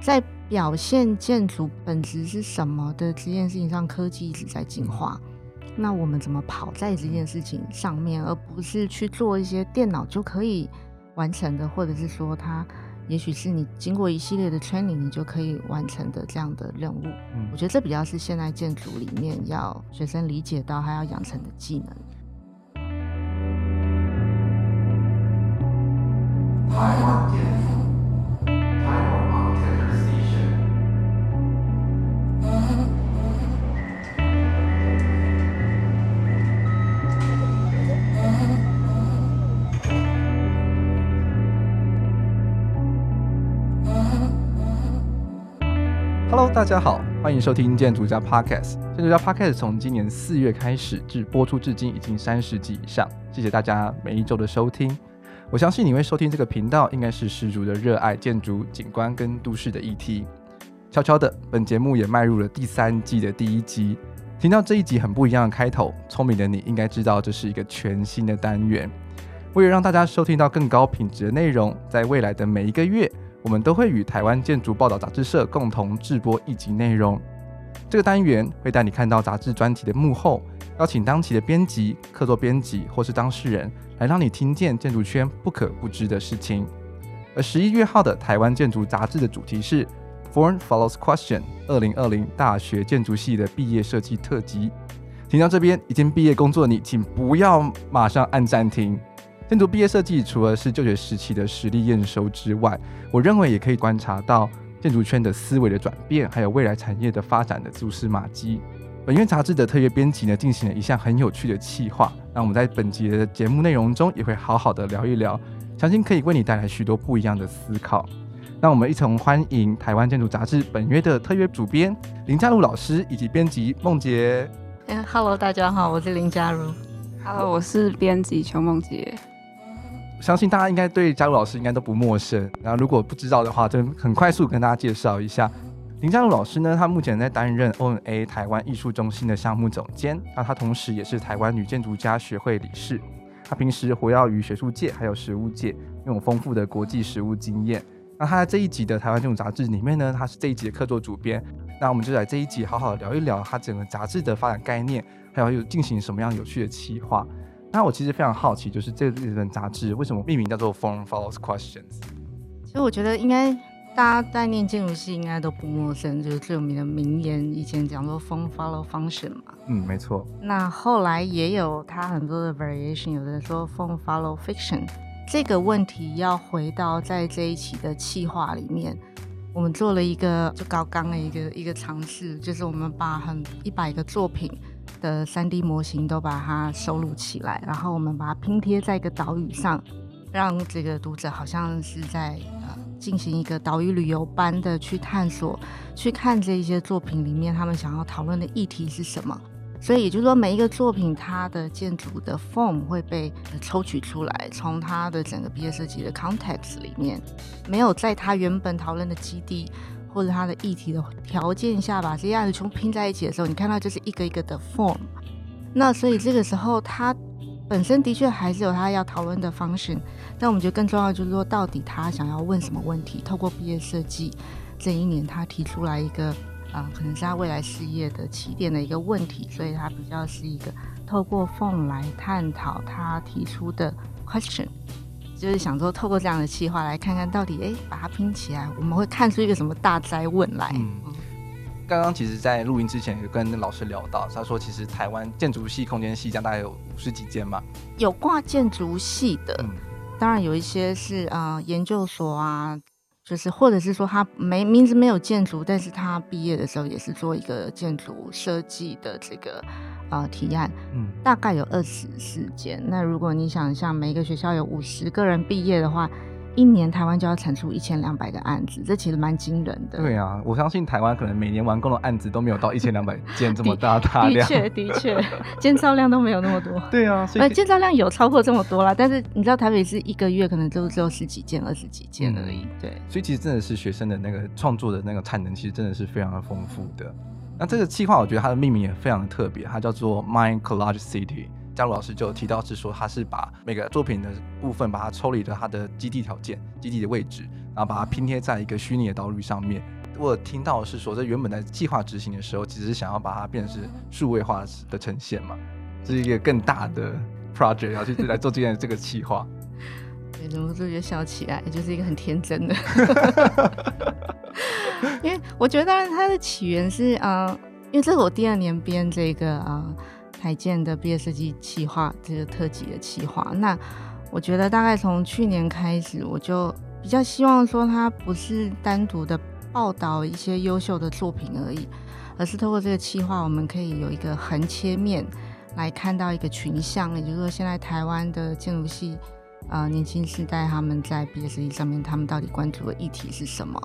在表现建筑本质是什么的这件事情上，科技一直在进化。那我们怎么跑在这件事情上面，而不是去做一些电脑就可以完成的，或者是说它也许是你经过一系列的 training 你就可以完成的这样的任务。嗯，我觉得这比较是现代建筑里面要学生理解到还要养成的技能。台湾建大家好，欢迎收听建筑家 Podcast。建筑家 Podcast 从今年四月开始至播出至今已经三十集以上，谢谢大家每一周的收听。我相信你会收听这个频道，应该是十足的热爱建筑、景观跟都市的议题。悄悄的，本节目也迈入了第三季的第一集。听到这一集很不一样的开头，聪明的你应该知道这是一个全新的单元。为了让大家收听到更高品质的内容，在未来的每一个月，我们都会与台湾建筑报道杂志社共同制播一集内容。这个单元会带你看到杂志专题的幕后，邀请当期的编辑、客座编辑或是当事人。来让你听见建筑圈不可不知的事情。而十一月号的台湾建筑杂志的主题是 Foreign Follows Question 二零二零大学建筑系的毕业设计特辑。听到这边已经毕业工作的你，请不要马上按暂停。建筑毕业设计除了是就学时期的实力验收之外，我认为也可以观察到建筑圈的思维的转变，还有未来产业的发展的蛛丝马迹。本月杂志的特约编辑呢，进行了一项很有趣的企划。那我们在本集的节目内容中也会好好的聊一聊，相信可以为你带来许多不一样的思考。那我们一同欢迎台湾建筑杂志本月的特约主编林嘉如老师以及编辑孟婕。嗯，Hello，大家好，我是林嘉如。Hello，我是编辑邱孟婕。相信大家应该对嘉璐老师应该都不陌生。然后如果不知道的话，就很快速跟大家介绍一下。林嘉璐老师呢，他目前在担任 ONA 台湾艺术中心的项目总监，那他同时也是台湾女建筑家学会理事。他平时活跃于学术界还有实务界，拥有丰富的国际实务经验。那他在这一集的台湾建筑杂志里面呢，他是这一集的客座主编。那我们就在这一集好好聊一聊他整个杂志的发展概念，还有有进行什么样有趣的企划。那我其实非常好奇，就是这本杂志为什么命名叫做 Form Follows Questions？其实我觉得应该。大家在念建筑系应该都不陌生，就是最有名的名言，以前讲说 “form follow function” 嘛。嗯，没错。那后来也有它很多的 variation，有的人说 “form follow fiction”。这个问题要回到在这一期的企划里面，我们做了一个就高刚的一个一个尝试，就是我们把很一百个作品的 3D 模型都把它收录起来，然后我们把它拼贴在一个岛屿上，让这个读者好像是在呃。进行一个岛屿旅游般的去探索，去看这一些作品里面他们想要讨论的议题是什么。所以也就是说，每一个作品它的建筑的 form 会被抽取出来，从它的整个毕业设计的 context 里面，没有在它原本讨论的基地或者它的议题的条件下，把这些案子全部拼在一起的时候，你看到就是一个一个的 form。那所以这个时候它。本身的确还是有他要讨论的 function，但我们觉得更重要就是说，到底他想要问什么问题？透过毕业设计这一年，他提出来一个啊、呃，可能是他未来事业的起点的一个问题，所以他比较是一个透过 form 来探讨他提出的 question，就是想说透过这样的企划来看看到底，哎，把它拼起来，我们会看出一个什么大灾问来。嗯。刚刚其实，在录音之前有跟老师聊到，他说其实台湾建筑系、空间系这样大概有五十几间嘛，有挂建筑系的，嗯、当然有一些是呃研究所啊，就是或者是说他没名字没有建筑，但是他毕业的时候也是做一个建筑设计的这个呃提案，嗯，大概有二十四间。那如果你想象每一个学校有五十个人毕业的话。一年台湾就要产出一千两百个案子，这其实蛮惊人的。对啊，我相信台湾可能每年完工的案子都没有到一千两百 件这么大大量。的确，的确，建造量都没有那么多。对啊，所以建造量有超过这么多啦，但是你知道台北是一个月可能就只有十几件、二十几件而已。对，所以其实真的是学生的那个创作的那个产能，其实真的是非常的丰富的。那这个计划，我觉得它的命名也非常的特别，它叫做 Mind Collage City。嘉如老师就提到是说，他是把每个作品的部分把它抽离了它的基地条件、基地的位置，然后把它拼贴在一个虚拟的道路上面。我听到是说，这原本在计划执行的时候，其实想要把它变成是数位化的呈现嘛，是一个更大的 project 要去来做这件这个计划。对，怎么说就笑起来，就是一个很天真的。因为我觉得它的起源是啊、因为这是我第二年编这个啊。台建的毕业设计企划，这个特辑的企划，那我觉得大概从去年开始，我就比较希望说，它不是单独的报道一些优秀的作品而已，而是透过这个企划，我们可以有一个横切面来看到一个群像，也就是说，现在台湾的建筑系呃年轻世代他们在毕业设计上面，他们到底关注的议题是什么？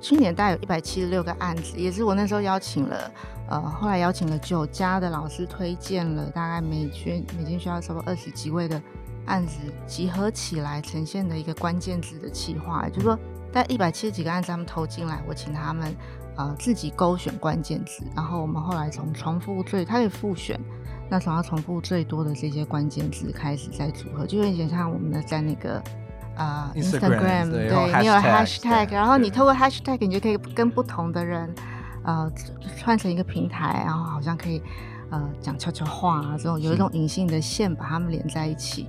去年大概有一百七十六个案子，也是我那时候邀请了，呃，后来邀请了九家的老师推荐了，大概每学每间学校差不多二十几位的案子集合起来呈现的一个关键字的企划，就是说，在一百七十几个案子他们投进来，我请他们呃自己勾选关键字，然后我们后来从重复最，他可以复选，那从要重复最多的这些关键字开始再组合，就有点像我们的在那个。啊、uh，Instagram 对，对你有 hashtag，然后你透过 hashtag，你就可以跟不同的人，呃，串成一个平台，然后好像可以，呃，讲悄悄话啊，这种有一种隐性的线把他们连在一起。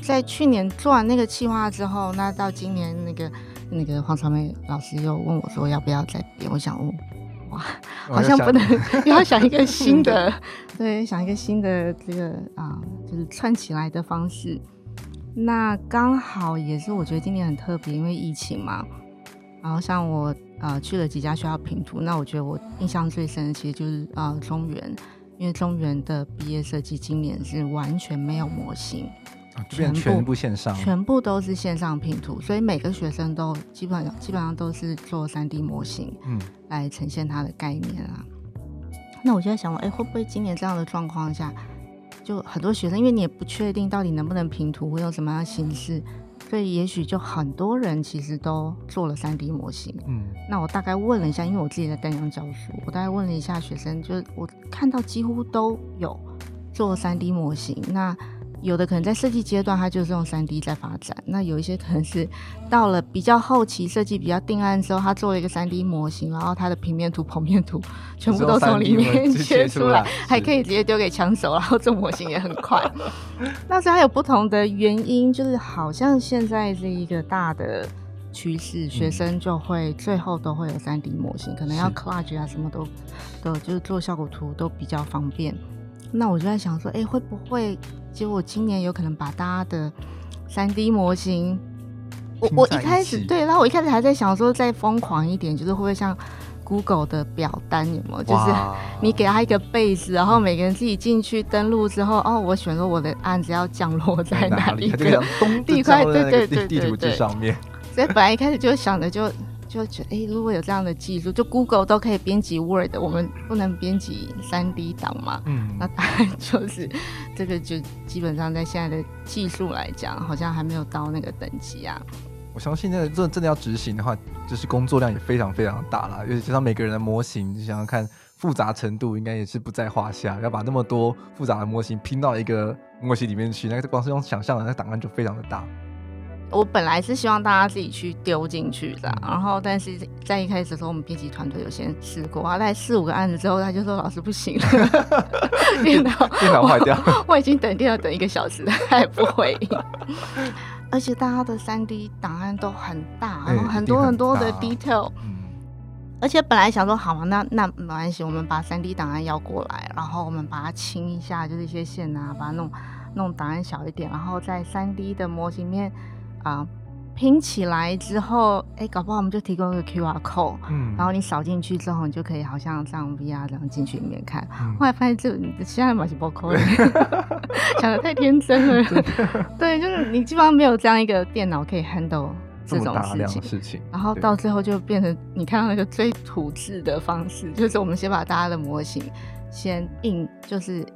在去年做完那个计划之后，那到今年那个那个黄朝梅老师又问我说要不要再编，我想问，哇，好像不能，要想一个新的，对，想一个新的这个啊、呃，就是串起来的方式。那刚好也是，我觉得今年很特别，因为疫情嘛。然后像我呃去了几家学校评图，那我觉得我印象最深的其实就是呃中原，因为中原的毕业设计今年是完全没有模型，啊、全部全部线上，全部都是线上拼图，所以每个学生都基本上基本上都是做三 D 模型，嗯，来呈现它的概念啊。嗯、那我就在想，哎，会不会今年这样的状况下？就很多学生，因为你也不确定到底能不能平图，会用什么样的形式，所以也许就很多人其实都做了 3D 模型。嗯，那我大概问了一下，因为我自己在丹阳教书，我大概问了一下学生，就是我看到几乎都有做 3D 模型。那有的可能在设计阶段，它就是用三 D 在发展；那有一些可能是到了比较后期设计比较定案之后，他做了一个三 D 模型，然后它的平面图、剖面图 全部都从里面切出来，还可以直接丢给枪手，然后做模型也很快。那是还有不同的原因，就是好像现在是一个大的趋势，学生就会最后都会有三 D 模型，可能要 collage 啊什么都都就是做效果图都比较方便。那我就在想说，哎、欸，会不会？结果今年有可能把大家的三 D 模型，我我一开始对，然后我一开始还在想说再疯狂一点，就是会不会像 Google 的表单有没有？就是 你给他一个 base，然后每个人自己进去登录之后，哦，我选择我的案子要降落在哪里？个 地块，对对对对对，地上面。所以本来一开始就想的就。就觉得，哎、欸，如果有这样的技术，就 Google 都可以编辑 Word，我们不能编辑 3D 档嘛？嗯，那当然就是这个，就基本上在现在的技术来讲，好像还没有到那个等级啊。我相信，那个真真的要执行的话，就是工作量也非常非常大了。尤其加上每个人的模型，你想想看，复杂程度应该也是不在话下。要把那么多复杂的模型拼到一个模型里面去，那个光是用想象的，那档案就非常的大。我本来是希望大家自己去丢进去的，然后但是在一开始的时候，我们编辑团队有先试过啊，大概四五个案子之后，他就说老师不行了，电脑电脑坏掉。我，我已经等电脑等一个小时了，他也不回应，而且大家的三 D 档案都很大，然后很多很多的 detail，而且本来想说好嘛，那那没关系，我们把三 D 档案要过来，然后我们把它清一下，就是一些线啊，把它弄弄档案小一点，然后在三 D 的模型面。啊，拼起来之后，哎、欸，搞不好我们就提供一个 QR code，嗯，然后你扫进去之后，你就可以好像上 VR 这样进去里面看。嗯、后来发现这现在买是包扣的，想的太天真了。对，就是你基本上没有这样一个电脑可以 handle 这种事情。事情，然后到最后就变成你看到那个最土制的方式，就是我们先把大家的模型先印，就是。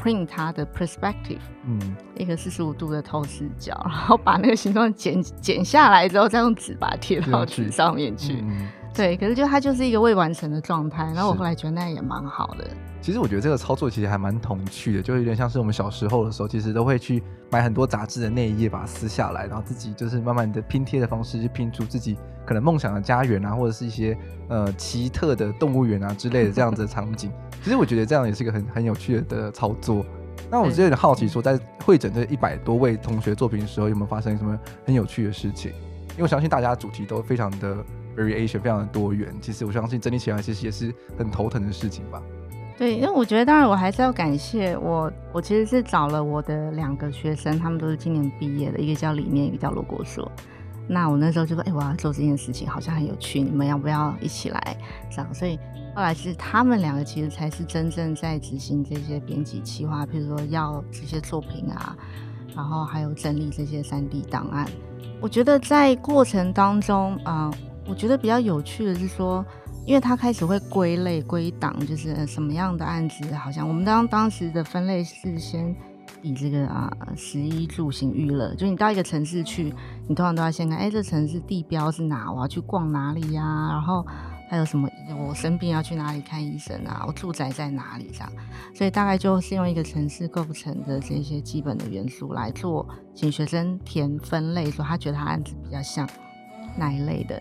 Print 它的 perspective，嗯，一个四十五度的透视角，然后把那个形状剪剪下来之后，再用纸把它贴到纸上面去。嗯、对，可是就它就是一个未完成的状态。然后我后来觉得那也蛮好的。其实我觉得这个操作其实还蛮童趣的，就有点像是我们小时候的时候，其实都会去买很多杂志的那一页，把它撕下来，然后自己就是慢慢的拼贴的方式，去拼出自己可能梦想的家园啊，或者是一些呃奇特的动物园啊之类的这样子的场景。其实我觉得这样也是一个很很有趣的操作。那我就有点好奇，说在会诊这一百多位同学作品的时候，有没有发生什么很有趣的事情？因为我相信大家主题都非常的 variation，非常的多元。其实我相信整理起来其实也是很头疼的事情吧。对，因为我觉得，当然我还是要感谢我，我其实是找了我的两个学生，他们都是今年毕业的，一个叫李念，一个叫罗国硕。那我那时候就说，哎，我要做这件事情，好像很有趣，你们要不要一起来？这样，所以后来是他们两个其实才是真正在执行这些编辑企划，譬如说要这些作品啊，然后还有整理这些三 D 档案。我觉得在过程当中啊、我觉得比较有趣的是说。因为他开始会归类归档，就是什么样的案子，好像我们当当时的分类是先以这个啊，食衣住行娱乐，就你到一个城市去，你通常都要先看，哎，这城市地标是哪？我要去逛哪里呀、然后还有什么？我生病要去哪里看医生啊？我住宅在哪里？这样，所以大概就是用一个城市构成的这些基本的元素来做，请学生填分类，说他觉得他案子比较像哪一类的。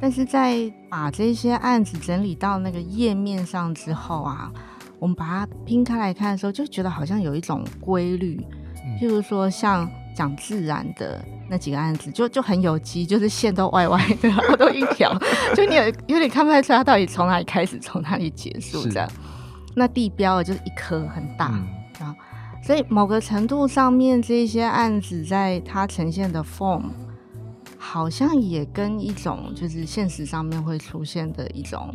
但是在把这些案子整理到那个页面上之后啊，我们把它拼开来看的时候，就觉得好像有一种规律。譬如说，像讲自然的那几个案子，就就很有机，就是线都歪歪的，然后都一条，就你有有点看不太出来它到底从哪里开始，从哪里结束这样。那地标就是一颗很大啊，所以某个程度上面，这些案子在它呈现的 form。好像也跟一种就是现实上面会出现的一种，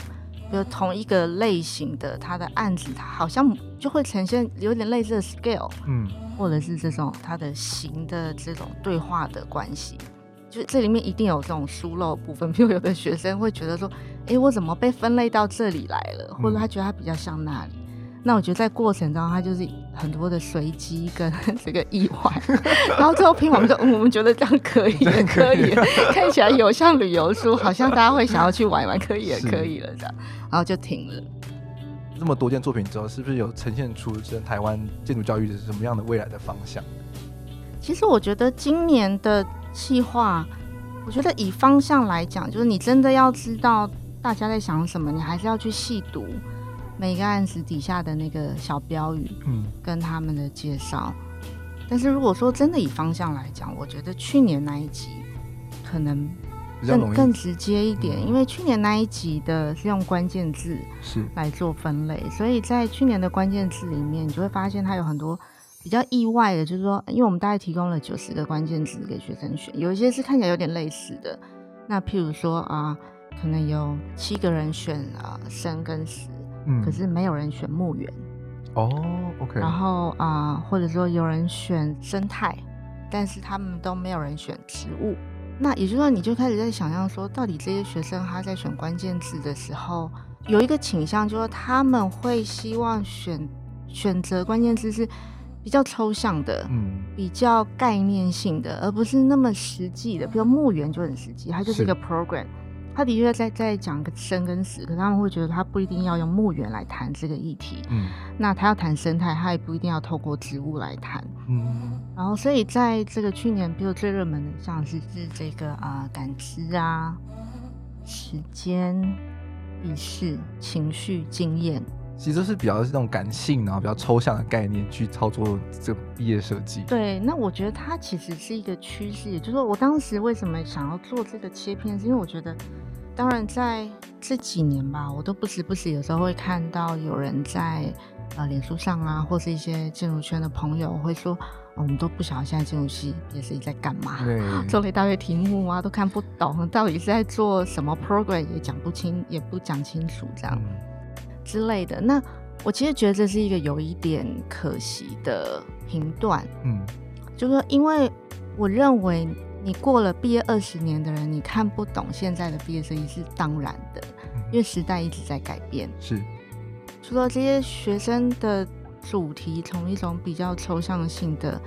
比如同一个类型的他的案子，它好像就会呈现有点类似的 scale，嗯，或者是这种它的形的这种对话的关系，就这里面一定有这种疏漏部分。比如有的学生会觉得说，哎，我怎么被分类到这里来了？或者他觉得他比较像那里。那我觉得在过程当中，它就是很多的随机跟 这个意外，然后最后拼完之后，我们觉得这样可以，也可以，看起来有像旅游书，好像大家会想要去玩一玩，可以也可以了这样，然后就停了。这么多件作品之后，是不是有呈现出这台湾建筑教育的什么样的未来的方向？其实我觉得今年的计划，我觉得以方向来讲，就是你真的要知道大家在想什么，你还是要去细读。每个案子底下的那个小标语，嗯，跟他们的介绍。嗯、但是如果说真的以方向来讲，我觉得去年那一集可能更更直接一点，嗯、因为去年那一集的是用关键字是来做分类，所以在去年的关键字里面，你就会发现它有很多比较意外的，就是说，因为我们大概提供了九十个关键字给学生选，有一些是看起来有点类似的。那譬如说啊，可能有七个人选了生跟死。嗯，可是没有人选墓园哦，OK。然后啊、呃，或者说有人选生态，但是他们都没有人选植物。那也就是说，你就开始在想象说，到底这些学生他在选关键字的时候，有一个倾向，就是他们会希望选选择关键字是比较抽象的，嗯，比较概念性的，而不是那么实际的。比如墓园就很实际，它就是一个 program。他的确在在讲个生跟死，可是他们会觉得他不一定要用墓园来谈这个议题。嗯，那他要谈生态，他也不一定要透过植物来谈。嗯，然后所以在这个去年，比如最热门的像是是这个啊、呃、感知啊、时间、意识、情绪、经验，其实都是比较是那种感性，然后比较抽象的概念去操作这个毕业设计。对，那我觉得它其实是一个趋势，也就是说，我当时为什么想要做这个切片，是因为我觉得。当然，在这几年吧，我都不时不时有时候会看到有人在呃脸书上啊，或是一些建筑圈的朋友会说，我们都不晓得现在建筑系毕业设计在干嘛，对做了一大堆题目啊，都看不懂，到底是在做什么 program 也讲不清，也不讲清楚这样、嗯、之类的。那我其实觉得这是一个有一点可惜的评断，嗯，就是说，因为我认为。你过了毕业二十年的人，你看不懂现在的毕业设计是当然的，因为时代一直在改变。是，除了这些学生的主题从一种比较抽象性的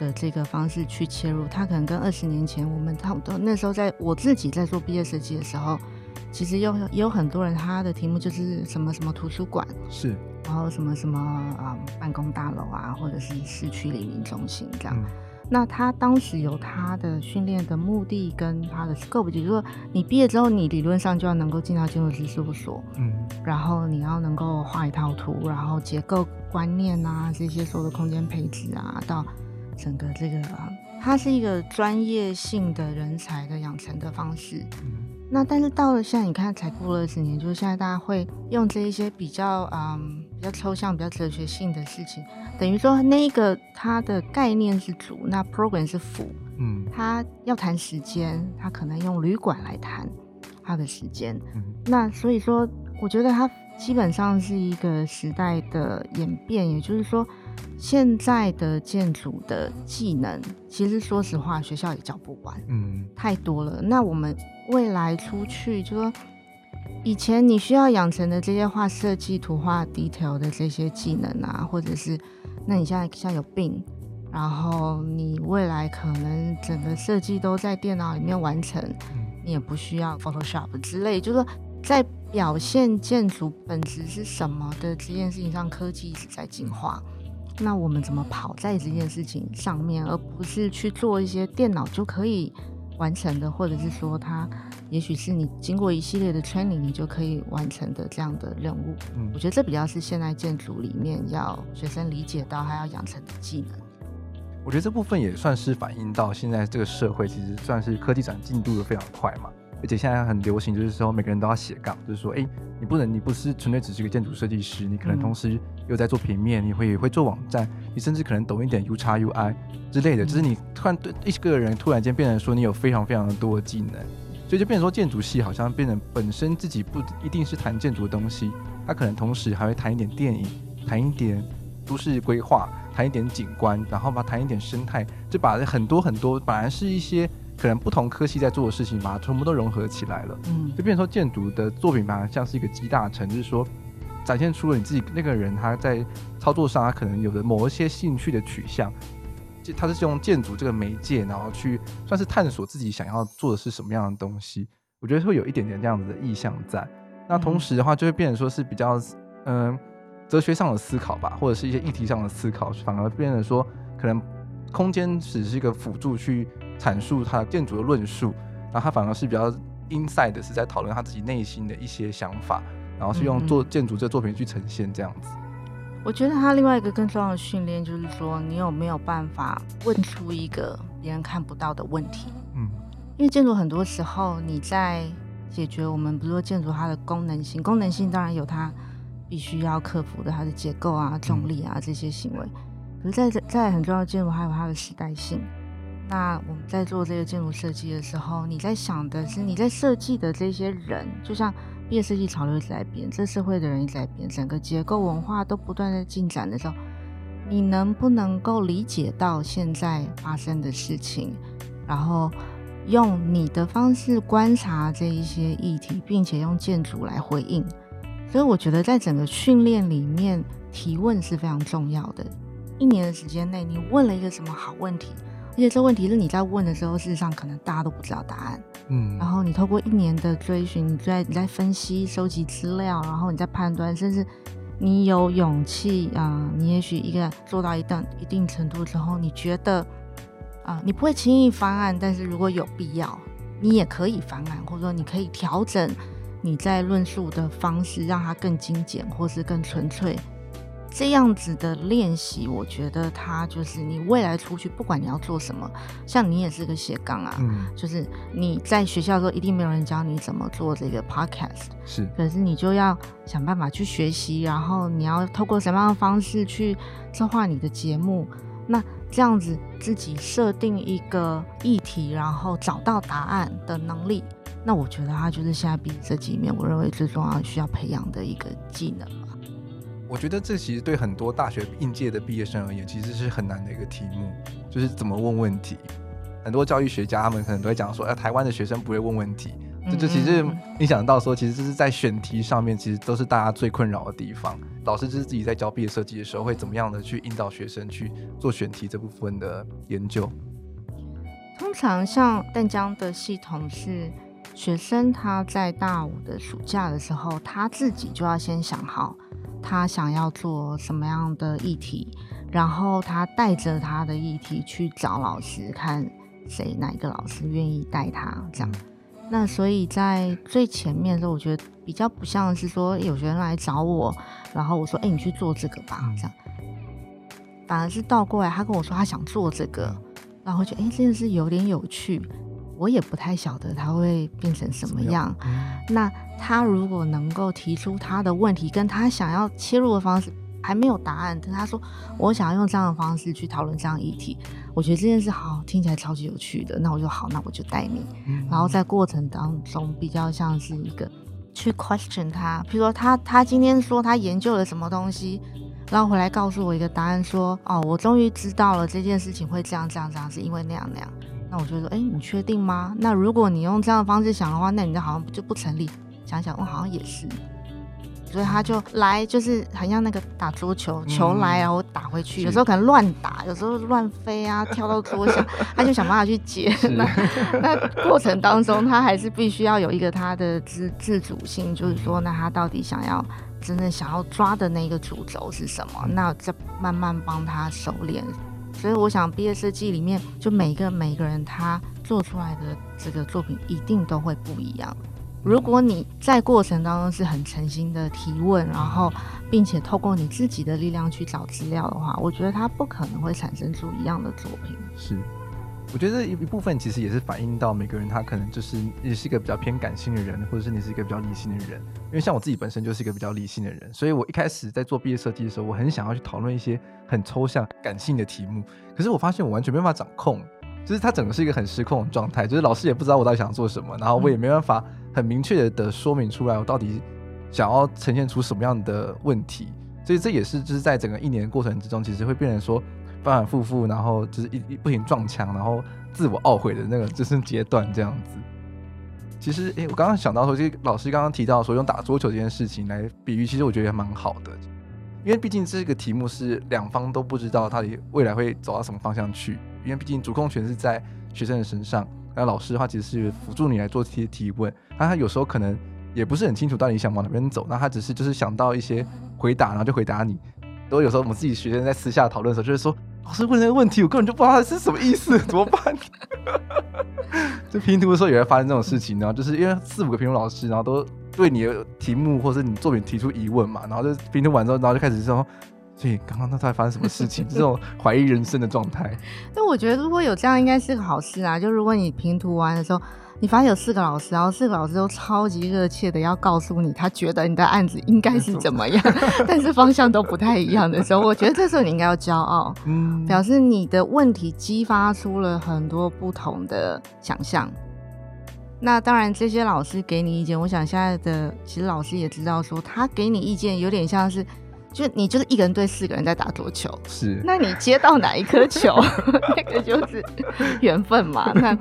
的这个方式去切入，他可能跟二十年前我们差不多。那时候在我自己在做毕业设计的时候，其实有也有很多人他的题目就是什么什么图书馆，是。然后什么什么啊、嗯，办公大楼啊，或者是市区里民中心这样。嗯、那他当时有他的训练的目的跟他的 scope，就是说你毕业之后，你理论上就要能够进到建筑师事务所，嗯，然后你要能够画一套图，然后结构观念啊，这些所有的空间配置啊，到整个这个，它是一个专业性的人才的养成的方式。嗯那但是到了现在，你看才过了二十年，就是现在大家会用这一些比较嗯比较抽象、比较哲学性的事情，等于说那个它的概念是主，那 program 是辅，嗯，他要谈时间，他可能用旅馆来谈他的时间，嗯，那所以说，我觉得它基本上是一个时代的演变，也就是说。现在的建筑的技能，其实说实话，学校也教不完，嗯，太多了。那我们未来出去，就说以前你需要养成的这些画设计、图画、detail 的这些技能啊，或者是，那你现在像有病，然后你未来可能整个设计都在电脑里面完成，你也不需要 Photoshop 之类，就是说在表现建筑本质是什么的这件事情上，科技一直在进化。那我们怎么跑在这件事情上面，而不是去做一些电脑就可以完成的，或者是说它也许是你经过一系列的 training 你就可以完成的这样的任务？嗯，我觉得这比较是现代建筑里面要学生理解到还要养成的技能。我觉得这部分也算是反映到现在这个社会其实算是科技展进度的非常快嘛。而且现在很流行，就是说每个人都要斜杠，就是说，哎，你不能，你不是纯粹只是一个建筑设计师，你可能同时又在做平面，你会会做网站，你甚至可能懂一点 UX UI 之类的，就是你突然对一个人突然间变成说你有非常非常的多的技能，所以就变成说建筑系好像变成本身自己不一定是谈建筑的东西，他可能同时还会谈一点电影，谈一点都市规划，谈一点景观，然后把谈一点生态，就把很多很多本来是一些。可能不同科系在做的事情，把它全部都融合起来了，嗯，就变成说建筑的作品吧，像是一个集大成，就是说展现出了你自己那个人他在操作上，他可能有的某一些兴趣的取向，就他是用建筑这个媒介，然后去算是探索自己想要做的是什么样的东西。我觉得会有一点点这样子的意向在。那同时的话，就会变成说是比较嗯、呃、哲学上的思考吧，或者是一些议题上的思考，反而变成说可能空间只是一个辅助去。阐述他建筑的论述，然后他反而是比较 inside 的，是在讨论他自己内心的一些想法，然后是用做建筑这个作品去呈现这样子。我觉得他另外一个更重要的训练就是说，你有没有办法问出一个别人看不到的问题？嗯，因为建筑很多时候你在解决我们，比如说建筑它的功能性，功能性当然有它必须要克服的它的结构啊、重力啊这些行为，可是在在很重要的建筑还有它的时代性。那我们在做这个建筑设计的时候，你在想的是你在设计的这些人，就像毕业设计潮流一直在变，这社会的人一直在变，整个结构文化都不断在进展的时候，你能不能够理解到现在发生的事情，然后用你的方式观察这一些议题，并且用建筑来回应？所以我觉得在整个训练里面，提问是非常重要的。一年的时间内，你问了一个什么好问题？而且这问题是你在问的时候，事实上可能大家都不知道答案。嗯，然后你透过一年的追寻，你在你在分析、收集资料，然后你在判断，甚至你有勇气啊、呃，你也许一个做到一定一定程度之后，你觉得啊、呃，你不会轻易翻案，但是如果有必要，你也可以翻案，或者说你可以调整你在论述的方式，让它更精简，或是更纯粹。这样子的练习，我觉得它就是你未来出去，不管你要做什么，像你也是个斜杠啊，嗯，就是你在学校的时候一定没有人教你怎么做这个 podcast，是，可是你就要想办法去学习，然后你要透过什么样的方式去策划你的节目，那这样子自己设定一个议题，然后找到答案的能力，那我觉得它就是现在毕业这几面，我认为最重要需要培养的一个技能。我觉得这其实对很多大学应届的毕业生而言，其实是很难的一个题目，就是怎么问问题。很多教育学家他们可能都会讲说，哎，台湾的学生不会问问题。这就其实你想到说，其实这是在选题上面，其实都是大家最困扰的地方。老师就是自己在教毕业设计的时候，会怎么样的去引导学生去做选题这部分的研究？通常像淡江的系统是，学生他在大五的暑假的时候，他自己就要先想好。他想要做什么样的议题，然后他带着他的议题去找老师，看谁哪一个老师愿意带他这样。那所以在最前面的时候，我觉得比较不像是说有学生来找我，然后我说：“哎，你去做这个吧。”这样，反而是倒过来，他跟我说他想做这个，然后我觉得哎，这件事有点有趣。我也不太晓得他会变成什么样。那他如果能够提出他的问题，跟他想要切入的方式还没有答案，但他说我想要用这样的方式去讨论这样议题，我觉得这件事好听起来超级有趣的。那我就好，那我就带你。然后在过程当中比较像是一个去 question 他，比如说他他今天说他研究了什么东西，然后回来告诉我一个答案，说哦，我终于知道了这件事情会这样这样这样，是因为那样那样。那我就说，哎、欸，你确定吗？那如果你用这样的方式想的话，那你这好像就不成立。想想，我好像也是。所以他就来，就是很像那个打桌球，球来然后打回去，有时候可能乱打，有时候乱飞啊，跳到桌下，他就想办法去接。那那过程当中，他还是必须要有一个他的自自主性，就是说，那他到底想要真正想要抓的那个主轴是什么？那再慢慢帮他熟练。所以我想，毕业设计里面，就每一个每一个人他做出来的这个作品一定都会不一样。如果你在过程当中是很诚心的提问，然后并且透过你自己的力量去找资料的话，我觉得他不可能会产生出一样的作品。是。我觉得一一部分其实也是反映到每个人，他可能就是你是一个比较偏感性的人，或者是你是一个比较理性的人。因为像我自己本身就是一个比较理性的人，所以我一开始在做毕业设计的时候，我很想要去讨论一些很抽象、感性的题目。可是我发现我完全没办法掌控，就是它整个是一个很失控的状态，就是老师也不知道我到底想做什么，然后我也没办法很明确的说明出来我到底想要呈现出什么样的问题。所以这也是就是在整个一年的过程之中，其实会变成说。反反复复，然后就是一一不停撞墙，然后自我懊悔的那个就是阶段这样子。其实，诶，我刚刚想到说，这老师刚刚提到说用打桌球这件事情来比喻，其实我觉得也蛮好的，因为毕竟这个题目是两方都不知道他未来会走到什么方向去。因为毕竟主控权是在学生的身上，那老师的话其实是辅助你来做这些提问，那他有时候可能也不是很清楚到底想往哪边走，那他只是就是想到一些回答，然后就回答你。都有时候我们自己学生在私下讨论的时候，就是说。老师问那个问题，我根本就不知道他是什么意思，怎么办？就拼图的时候也会发生这种事情，然后就是因为四五个评图老师，然后都对你的题目或者你作品提出疑问嘛，然后就拼图完之后，然后就开始说，所以刚刚那到底发生什么事情？这种怀疑人生的状态。但我觉得如果有这样，应该是个好事啊。就如果你拼图完的时候。你发现有四个老师，然后四个老师都超级热切的要告诉你，他觉得你的案子应该是怎么样，但是方向都不太一样的时候，我觉得这时候你应该要骄傲，嗯，表示你的问题激发出了很多不同的想象。那当然，这些老师给你意见，我想现在的其实老师也知道，说他给你意见有点像是，就你就是一个人对四个人在打桌球，是，那你接到哪一颗球，那个就是缘分嘛，那。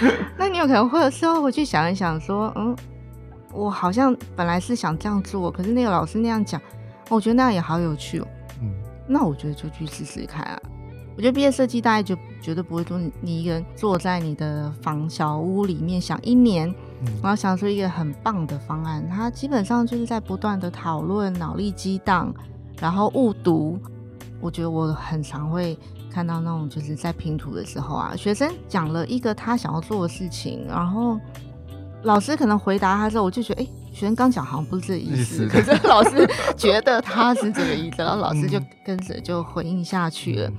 那你有可能会有时候回去想一想，说，嗯，我好像本来是想这样做，可是那个老师那样讲，我觉得那样也好有趣哦。嗯，那我觉得就去试试看啊。我觉得毕业设计大概就绝对不会说你一个人坐在你的房小屋里面想一年，然后想出一个很棒的方案。它基本上就是在不断的讨论、脑力激荡，然后误读。我觉得我很常会。看到那种就是在拼图的时候啊，学生讲了一个他想要做的事情，然后老师可能回答他之后，我就觉得，哎、欸，学生刚讲好像不是这个意思，可是老师觉得他是这个意思，然后 老师就跟着就回应下去了。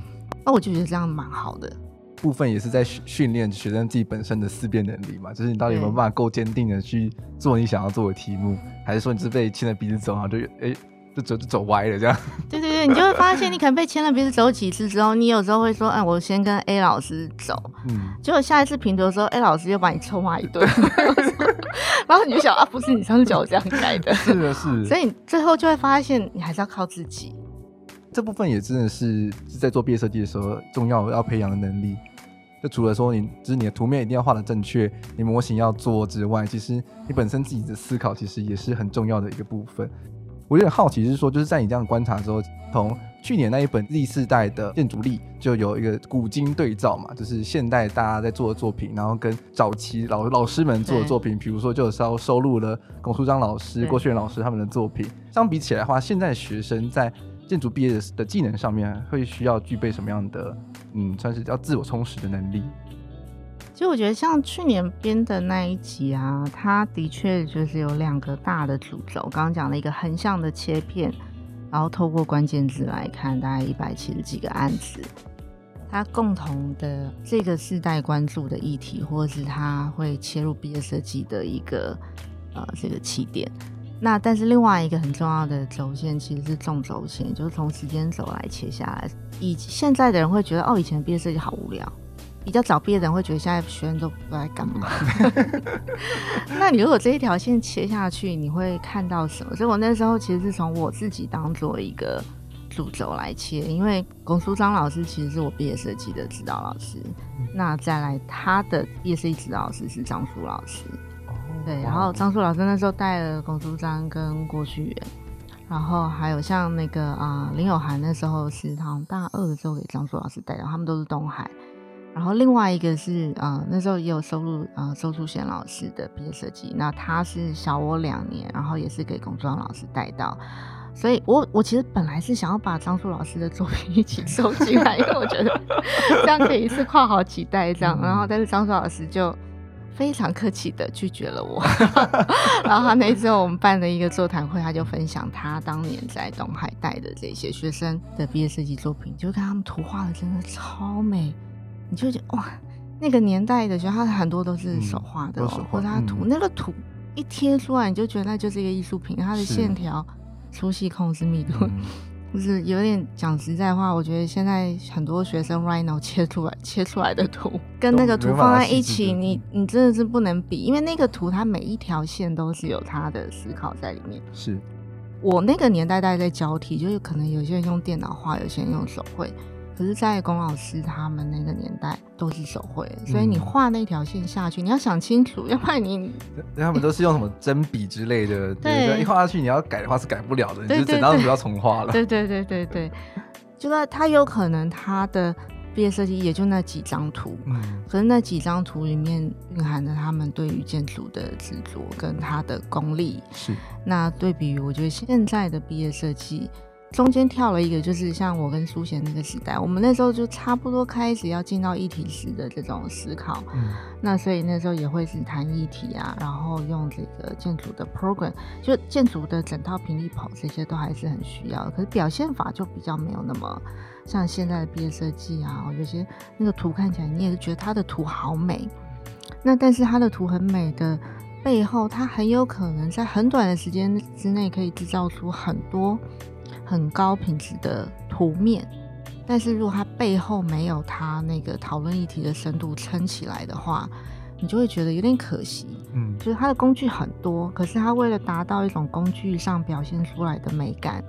那、嗯、我就觉得这样蛮好的。部分也是在训训练学生自己本身的思辨能力嘛，就是你到底有没有办法够坚定的去做你想要做的题目，还是说你是被牵着鼻子走，然后就哎。欸就走就走歪了，这样。对对对，你就会发现，你可能被牵了鼻子走几次之后，你有时候会说，哎，我先跟 A 老师走。嗯。结果下一次评图的时候，A 老师又把你臭骂一顿，然后你就想啊，不是你上次叫我这样改的。是的，是。所以你最后就会发现，你还是要靠自己。这部分也真的是是在做毕业设计的时候重要要培养的能力。就除了说你，就是你的图面一定要画的正确，你模型要做之外，其实你本身自己的思考其实也是很重要的一个部分。我有点好奇，是说，就是在你这样观察之后，从去年那一本 Z 世代的建筑力就有一个古今对照嘛，就是现代大家在做的作品，然后跟早期老老师们做的作品，比如说就稍收收录了龚书章老师、郭旭元老师他们的作品。相比起来的话，现在的学生在建筑毕业的技能上面会需要具备什么样的，嗯，算是叫自我充实的能力？其实我觉得像去年编的那一集啊，它的确就是有两个大的主轴。刚刚讲了一个横向的切片，然后透过关键字来看，大概一百七十几个案子，它共同的这个世代关注的议题，或者是它会切入毕业设计的一个呃这个起点。那但是另外一个很重要的轴线其实是纵轴线，就是从时间轴来切下来。以现在的人会觉得，哦，以前毕业设计好无聊。比较早毕业的人会觉得现在学生都不知道在干嘛。那你如果这一条线切下去，你会看到什么？所以我那时候其实是从我自己当做一个主轴来切，因为龚书章老师其实是我毕业设计的指导老师。那再来他的毕业设计指导老师是张苏老师。对，然后张苏老师那时候带了龚书章跟郭旭元，然后还有像那个啊、呃、林有涵那时候是好像大二的时候给张苏老师带的，他们都是东海。然后另外一个是，呃，那时候也有收录，呃，周淑贤老师的毕业设计。那他是小我两年，然后也是给龚庄老师带到。所以我我其实本来是想要把张苏老师的作品一起收进来，因为我觉得这样可以一次跨好几代这样。然后但是张苏老师就非常客气的拒绝了我。然后他那时候我们办了一个座谈会，他就分享他当年在东海带的这些学生的毕业设计作品，就看他们图画的真的超美。你就觉得哇，那个年代的学校，它很多都是手画的，哦，或者它图，嗯、那个图一贴出来，你就觉得那就是一个艺术品。它的线条粗细控制密度，嗯、就是有点讲实在话，我觉得现在很多学生 Rhino 切出来切出来的图，跟那个图放在一起，你你真的是不能比，因为那个图它每一条线都是有它的思考在里面。是我那个年代大概在交替，就是可能有些人用电脑画，有些人用手绘。可是，在龚老师他们那个年代都是手绘，所以你画那条线下去，你要想清楚，要不然你他们都是用什么针笔之类的，对，一画下去你要改的话是改不了的，你就整张图要重画了。对对对对对，就说他有可能他的毕业设计也就那几张图，嗯，可是那几张图里面蕴含着他们对于建筑的执着跟他的功力。是，那对比于我觉得现在的毕业设计。中间跳了一个，就是像我跟苏贤那个时代，我们那时候就差不多开始要进到议题式的这种思考。嗯，那所以那时候也会是谈议题啊，然后用这个建筑的 program，就建筑的整套平立跑这些都还是很需要的。可是表现法就比较没有那么像现在的毕业设计啊，有些那个图看起来你也是觉得它的图好美，那但是它的图很美的背后，它很有可能在很短的时间之内可以制造出很多。很高品质的图面，但是如果它背后没有它那个讨论议题的深度撑起来的话，你就会觉得有点可惜。嗯，就是它的工具很多，可是它为了达到一种工具上表现出来的美感，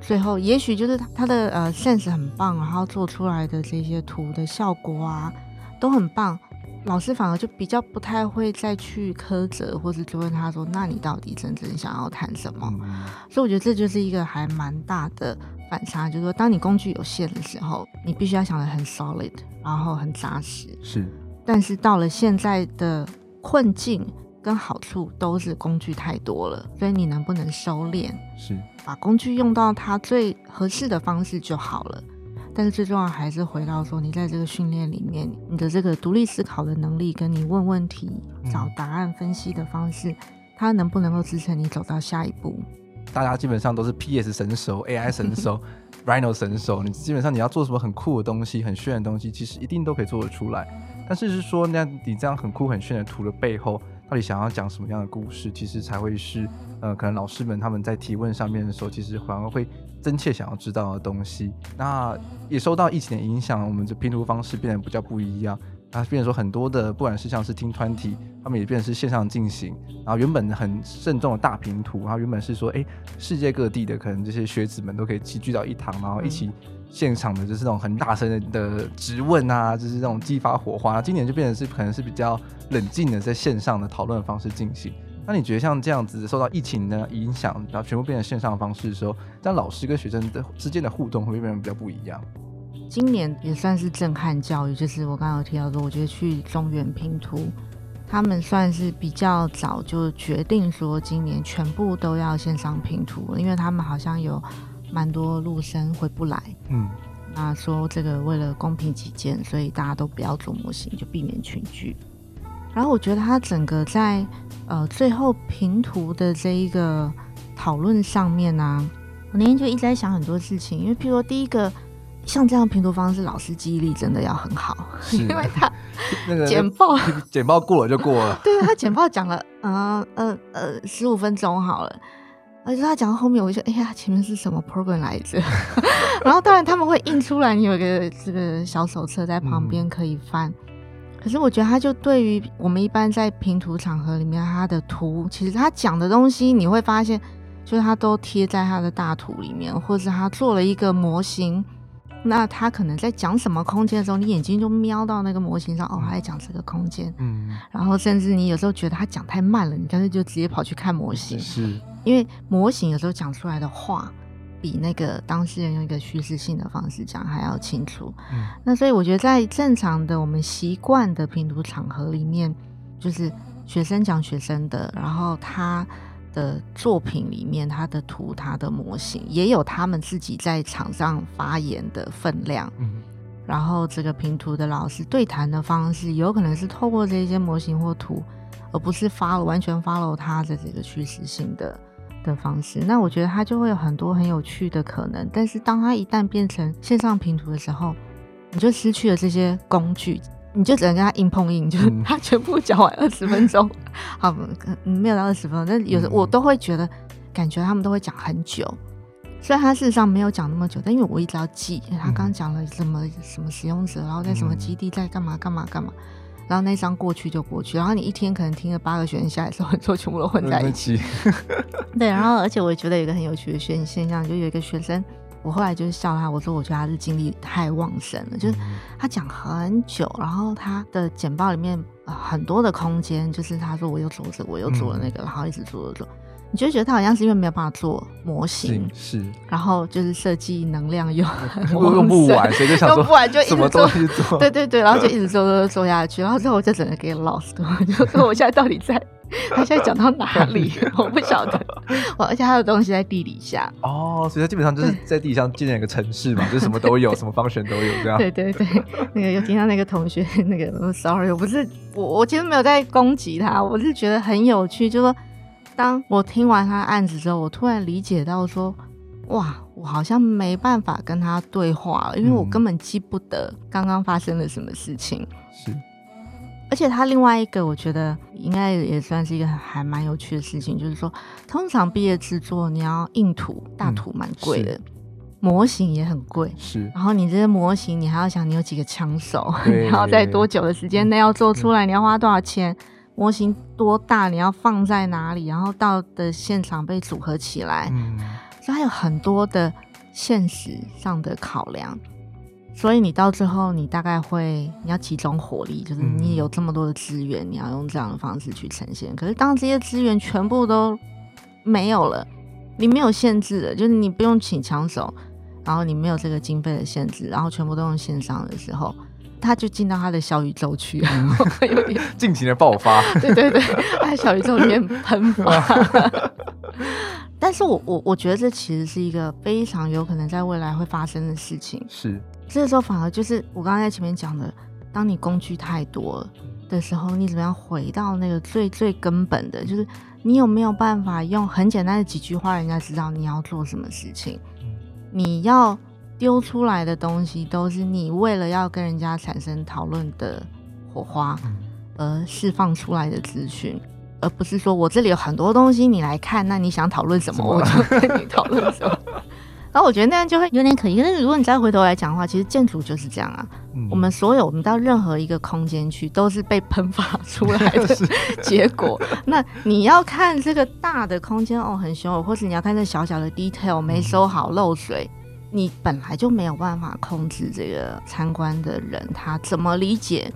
最后也许就是它的呃 sense 很棒，然后做出来的这些图的效果啊都很棒。老师反而就比较不太会再去苛责，或是就问他说：“那你到底真正想要谈什么？”嗯、所以我觉得这就是一个还蛮大的反差，就是说，当你工具有限的时候，你必须要想的很 solid，然后很扎实。是。但是到了现在的困境跟好处都是工具太多了，所以你能不能收敛？是。把工具用到它最合适的方式就好了。但是最重要还是回到说，你在这个训练里面，你的这个独立思考的能力，跟你问问题、找答案、分析的方式，它能不能够支撑你走到下一步？大家基本上都是 PS 神手、AI 神手、Rhino 神手，你基本上你要做什么很酷的东西、很炫的东西，其实一定都可以做得出来。但是是说，那你这样很酷很炫的图的背后，到底想要讲什么样的故事，其实才会是呃，可能老师们他们在提问上面的时候，其实反而会。真切想要知道的东西，那也受到疫情的影响，我们的拼图方式变得比较不一样。那变成说很多的，不管是像是 Team 团体，他们也变成是线上进行。然后原本很慎重的大拼图，然后原本是说，哎、欸，世界各地的可能这些学子们都可以齐聚到一堂，然后一起现场的就是那种很大声的质问啊，就是那种激发火花。今年就变成是可能是比较冷静的在线上的讨论方式进行。那你觉得像这样子受到疫情的影响，然后全部变成线上方式的时候，但老师跟学生的之间的互动会不会变得比较不一样？今年也算是震撼教育，就是我刚刚有提到说，我觉得去中原拼图，他们算是比较早就决定说今年全部都要线上拼图，因为他们好像有蛮多陆生回不来，嗯，那说这个为了公平起见，所以大家都不要做模型，就避免群聚。然后我觉得他整个在呃最后平图的这一个讨论上面呢、啊，我那天就一直在想很多事情，因为譬如说第一个像这样拼图方式，老师记忆力真的要很好，因为他 那个简报。简报过了就过了，对他简报讲了呃呃呃十五分钟好了，而且他讲到后面，我就哎呀前面是什么 program 来着？然后当然他们会印出来，你有一个这个小手册在旁边可以翻。嗯可是我觉得，他就对于我们一般在评图场合里面，他的图其实他讲的东西，你会发现，就是他都贴在他的大图里面，或者他做了一个模型，那他可能在讲什么空间的时候，你眼睛就瞄到那个模型上，哦，他在讲这个空间，嗯，然后甚至你有时候觉得他讲太慢了，你干脆就直接跑去看模型，是，因为模型有时候讲出来的话。比那个当事人用一个叙事性的方式讲还要清楚。嗯，那所以我觉得在正常的我们习惯的评图场合里面，就是学生讲学生的，然后他的作品里面他的图、他的模型也有他们自己在场上发言的分量。嗯，然后这个评图的老师对谈的方式，有可能是透过这些模型或图，而不是 follow 完全 follow 他的这个叙事性的。的方式，那我觉得它就会有很多很有趣的可能。但是当它一旦变成线上拼图的时候，你就失去了这些工具，你就只能跟他硬碰硬，就是他全部讲完二十分钟，嗯、好，没有到二十分钟，但有时我都会觉得，感觉他们都会讲很久。虽然他事实上没有讲那么久，但因为我一直要记，他刚讲了什么什么使用者，然后在什么基地在干嘛干嘛干嘛。然后那张过去就过去，然后你一天可能听了八个学生下来之后，就全部都混在一起。对，然后而且我也觉得有一个很有趣的现现象，就有一个学生，我后来就是笑他，我说我觉得他是精力太旺盛了，就是他讲很久，然后他的简报里面很多的空间，就是他说我又做这个，我又做了那个，然后一直做做做。你就觉得他好像是因为没有办法做模型，是，然后就是设计能量又用不完，所以就想说用不完就一直做，做 对对对，然后就一直做做做下去，然后之后我就整个给 lost，我就说我现在到底在，他现在讲到哪里，我不晓得，而且他的东西在地底下，哦，所以他基本上就是在地上建了一个城市嘛，就什么都有，什么方选都有这样，对对对，那个有听到那个同学那个，sorry，我不是我我其实没有在攻击他，我是觉得很有趣，就是说。当我听完他的案子之后，我突然理解到说，哇，我好像没办法跟他对话了，因为我根本记不得刚刚发生了什么事情。是，而且他另外一个，我觉得应该也算是一个还蛮有趣的事情，就是说，通常毕业制作你要印图，大图蛮贵的，模型也很贵，是。然后你这些模型，你还要想你有几个枪手，你要 在多久的时间内要做出来，你要花多少钱？模型多大？你要放在哪里？然后到的现场被组合起来，嗯，所以还有很多的现实上的考量。所以你到最后，你大概会你要集中火力，就是你有这么多的资源，你要用这样的方式去呈现。可是当这些资源全部都没有了，你没有限制的，就是你不用请枪手，然后你没有这个经费的限制，然后全部都用线上的时候。他就进到他的小宇宙去，尽情的爆发。对对对，他在小宇宙里面喷发。但是我我我觉得这其实是一个非常有可能在未来会发生的事情。是，这个时候反而就是我刚刚在前面讲的，当你工具太多的时候，你怎么样回到那个最最根本的，就是你有没有办法用很简单的几句话，人家知道你要做什么事情？你要。丢出来的东西都是你为了要跟人家产生讨论的火花而释放出来的资讯，而不是说我这里有很多东西你来看，那你想讨论什么我就跟你讨论什么。然后我觉得那样就会有点可疑。但是如果你再回头来讲的话，其实建筑就是这样啊。我们所有我们到任何一个空间去，都是被喷发出来的 结果。那你要看这个大的空间哦，很凶，或是你要看这小小的 detail 没收好漏水。你本来就没有办法控制这个参观的人他怎么理解，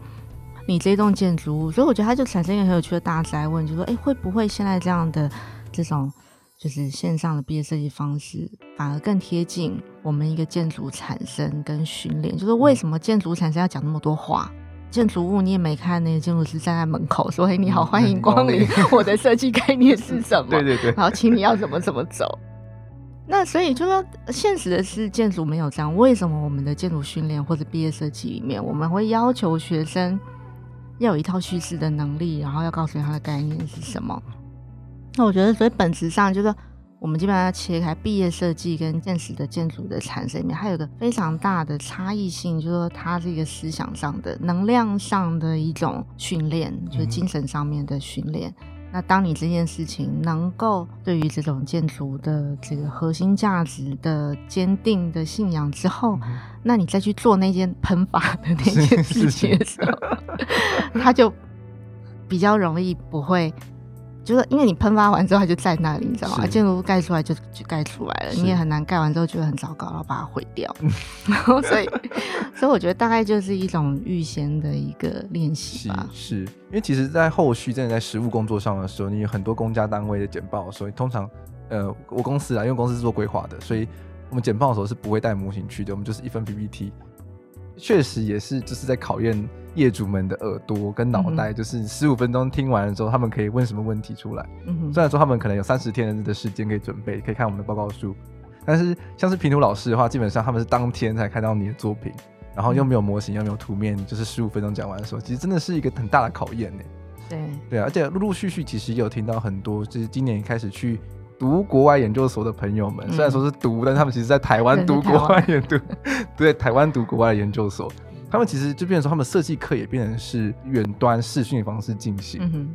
你这栋建筑物，所以我觉得它就产生一个很有趣的大灾问，就说，哎，会不会现在这样的这种就是线上的毕业设计方式，反而更贴近我们一个建筑产生跟训练？就是为什么建筑产生要讲那么多话？建筑物你也没看，那个建筑师站在门口说：“哎，你好，欢迎光临，我的设计概念是什么？”对对对，然后请你要怎么怎么走。那所以就说，现实的是建筑没有这样。为什么我们的建筑训练或者毕业设计里面，我们会要求学生要有一套叙事的能力，然后要告诉你他的概念是什么？那我觉得，所以本质上就是我们基本上要切开毕业设计跟现实的建筑的产生里面，还有个非常大的差异性，就是说它是一个思想上的、能量上的一种训练，就是精神上面的训练。嗯那当你这件事情能够对于这种建筑的这个核心价值的坚定的信仰之后，嗯、那你再去做那件喷发的那件事情的时候，它就比较容易不会。就是因为你喷发完之后，它就在那里，你知道吗？建筑物盖出来就就盖出来了，你也很难盖完之后觉得很糟糕，然后把它毁掉。然后所以，所以我觉得大概就是一种预先的一个练习吧。是，是因为其实，在后续真的在实务工作上的时候，你有很多公家单位的简报，所以通常，呃，我公司啊，因为公司是做规划的，所以我们简报的时候是不会带模型去的，我们就是一份 PPT。确实也是，就是在考验业主们的耳朵跟脑袋，就是十五分钟听完了之后，他们可以问什么问题出来。嗯，虽然说他们可能有三十天的时间可以准备，可以看我们的报告书，但是像是平图老师的话，基本上他们是当天才看到你的作品，然后又没有模型，又没有图面，就是十五分钟讲完的时候，其实真的是一个很大的考验呢。对对啊，而且陆陆续续其实也有听到很多，就是今年开始去。读国外研究所的朋友们，虽然说是读，嗯、但他们其实在台湾读国外研读，对，台湾读国外研究所，他们其实就变成说，他们设计课也变成是远端视讯的方式进行。嗯哼，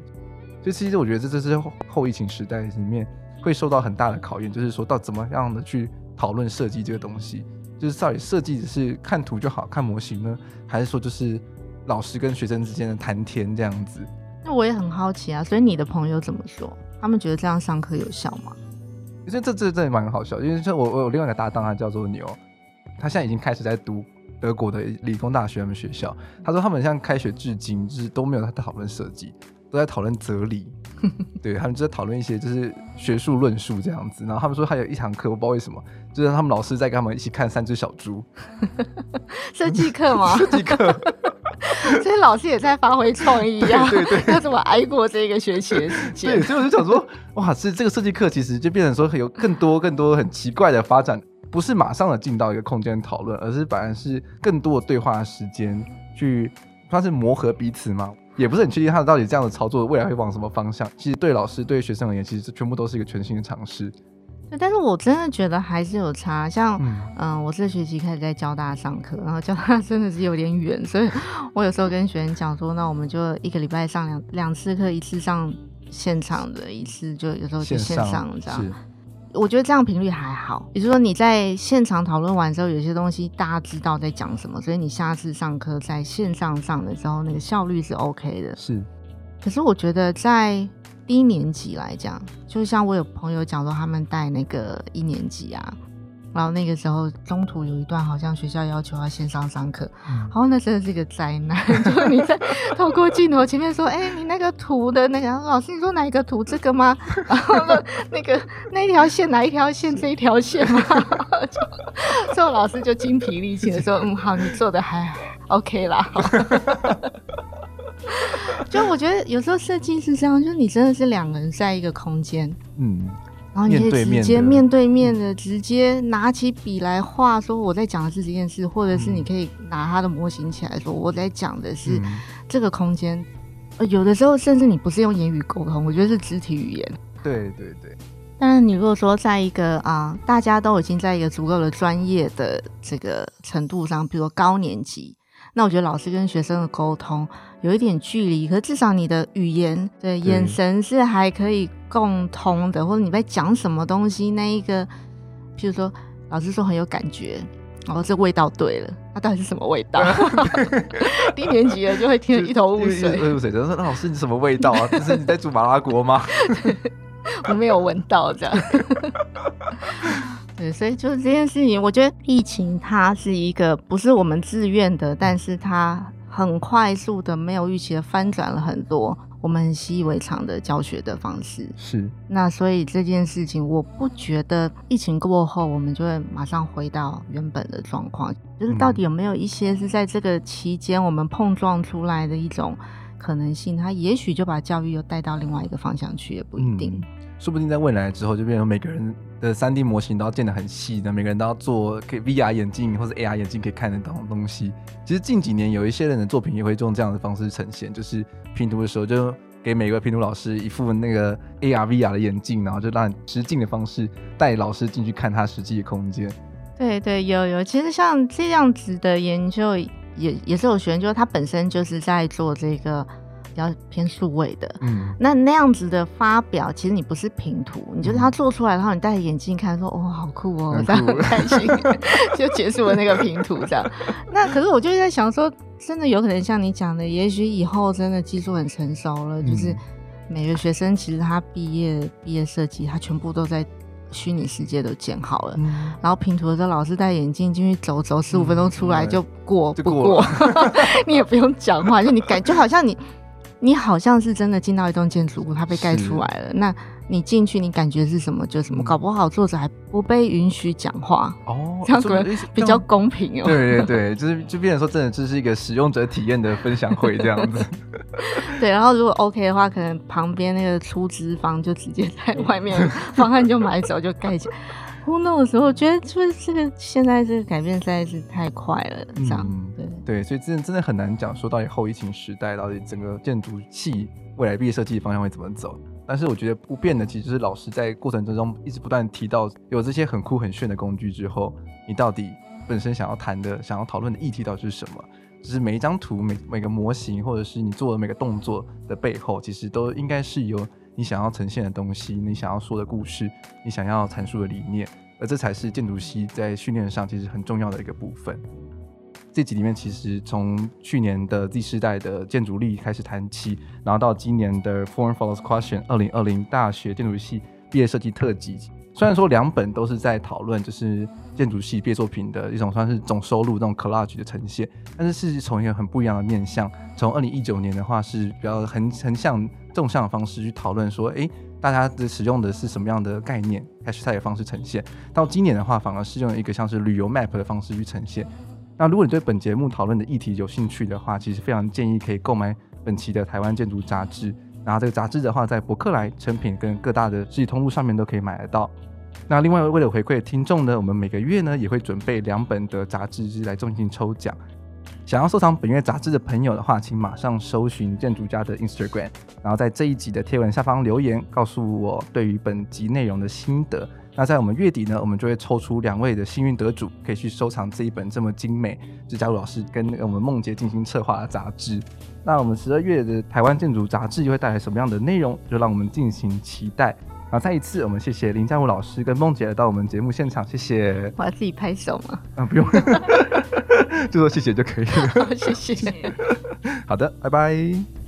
所以其实我觉得这这是后疫情时代里面会受到很大的考验，就是说到怎么样的去讨论设计这个东西，就是到底设计只是看图就好，看模型呢，还是说就是老师跟学生之间的谈天这样子？那我也很好奇啊，所以你的朋友怎么说？他们觉得这样上课有效吗？其实这这这也蛮好笑，因为这我我有另外一个搭档，他叫做牛，他现在已经开始在读德国的理工大学他们学校。他说他们像开学至今就是都没有在讨论设计，都在讨论哲理。对，他们就在讨论一些就是学术论述这样子。然后他们说还有一堂课，我不知道为什么，就是他们老师在跟他们一起看三只小猪。设计课吗？设计课。所以老师也在发挥创意呀，对对，要怎么挨过这个学期的时间？对，所以我就想说，哇，是这个设计课其实就变成说有更多更多很奇怪的发展，不是马上的进到一个空间讨论，而是反而是更多的对话的时间去，算是磨合彼此嘛。也不是很确定他到底这样的操作未来会往什么方向。其实对老师对学生而言，其实这全部都是一个全新的尝试。但是我真的觉得还是有差，像嗯、呃，我这学期开始在交大上课，然后交大真的是有点远，所以我有时候跟学生讲说，那我们就一个礼拜上两两次课，一次上现场的，一次就有时候就线上这样。我觉得这样频率还好，也就是说你在现场讨论完之后，有些东西大家知道在讲什么，所以你下次上课在线上上的时候，那个效率是 OK 的。是，可是我觉得在。低年级来讲，就像我有朋友讲说，他们带那个一年级啊，然后那个时候中途有一段好像学校要求要线上上课，嗯、然后那真的是一个灾难，就是你在透过镜头前面说，哎、欸，你那个图的那个老师，你说哪一个图这个吗？然后呢，那个那条线哪一条线这一条线吗？所以老师就精疲力尽的说，嗯，好，你做的还 OK 啦。就我觉得有时候设计是这样，就是你真的是两个人在一个空间，嗯，然后你可以直接面对面的直接拿起笔来画，说我在讲的是这件事，或者是你可以拿他的模型起来说我在讲的是这个空间。呃，有的时候甚至你不是用言语沟通，我觉得是肢体语言。对对对。但是你如果说在一个啊，大家都已经在一个足够的专业的这个程度上，比如说高年级。那我觉得老师跟学生的沟通有一点距离，可是至少你的语言、对眼神是还可以共通的，或者你在讲什么东西，那一个，譬如说老师说很有感觉，然后这味道对了，它到底是什么味道？低年级的就会听得一头雾水，雾水。就说那老师你什么味道啊？这是你在煮麻辣锅吗？我没有闻到这样。对，所以就是这件事情，我觉得疫情它是一个不是我们自愿的，但是它很快速的、没有预期的翻转了很多我们习以为常的教学的方式。是，那所以这件事情，我不觉得疫情过后我们就会马上回到原本的状况。就是到底有没有一些是在这个期间我们碰撞出来的一种可能性？它也许就把教育又带到另外一个方向去，也不一定。嗯说不定在未来之后，就变成每个人的三 D 模型都要建得很细的，每个人都要做可以 VR 眼镜或者 AR 眼镜可以看得到的东西。其实近几年有一些人的作品也会用这样的方式呈现，就是拼图的时候就给每个拼图老师一副那个 AR VR 的眼镜，然后就让你实境的方式带老师进去看他实际的空间。对对，有有，其实像这样子的研究也也是有学生，就是他本身就是在做这个。比较偏数位的，嗯，那那样子的发表，其实你不是平图，你就是他做出来，然后你戴着眼镜看，说，哦，好酷哦，这样很开心，就结束了那个平图这样。那可是我就在想说，真的有可能像你讲的，也许以后真的技术很成熟了，就是每个学生其实他毕业毕业设计，他全部都在虚拟世界都建好了，嗯、然后拼图的时候，老师戴眼镜进去走走十五分钟出来就过，不过 你也不用讲话，就你感觉好像你。你好像是真的进到一栋建筑物，它被盖出来了。那你进去，你感觉是什么就什么。搞不好作者还不被允许讲话哦，这样可能比较公平哦。对对对，就是就变成说，真的这是一个使用者体验的分享会这样子。对，然后如果 OK 的话，可能旁边那个出资方就直接在外面方案就买走就盖起来。Who knows？我觉得就是这个现在这个改变实在是太快了，这样、嗯、对对，所以真的真的很难讲说到底后疫情时代到底整个建筑系未来毕业设计的方向会怎么走。但是我觉得不变的其实就是老师在过程之中一直不断提到有这些很酷很炫的工具之后，你到底本身想要谈的、想要讨论的议题到底是什么？就是每一张图、每每个模型，或者是你做的每个动作的背后，其实都应该是有。你想要呈现的东西，你想要说的故事，你想要阐述的理念，而这才是建筑系在训练上其实很重要的一个部分。这集里面其实从去年的第四代的建筑力开始谈起，然后到今年的 Form Follows Question 二零二零大学建筑系毕业设计特辑。虽然说两本都是在讨论就是建筑系毕业作品的一种算是总收录这种 collage 的呈现，但是是从一个很不一样的面向。从二零一九年的话是比较横横向纵向的方式去讨论说，诶，大家的使用的是什么样的概念，hashtag 的方式呈现。到今年的话，反而是用一个像是旅游 map 的方式去呈现。那如果你对本节目讨论的议题有兴趣的话，其实非常建议可以购买本期的台湾建筑杂志。然后这个杂志的话，在博客来、成品跟各大的实体通路上面都可以买得到。那另外为了回馈听众呢，我们每个月呢也会准备两本的杂志来进行抽奖。想要收藏本月杂志的朋友的话，请马上搜寻建筑家的 Instagram，然后在这一集的贴文下方留言，告诉我对于本集内容的心得。那在我们月底呢，我们就会抽出两位的幸运得主，可以去收藏这一本这么精美，是嘉如老师跟我们梦洁进行策划的杂志。那我们十二月的台湾建筑杂志又会带来什么样的内容？就让我们进行期待。然后再一次，我们谢谢林嘉武老师跟梦洁来到我们节目现场，谢谢。我要自己拍手吗？啊，不用，就说谢谢就可以了。好，谢谢。好的，拜拜。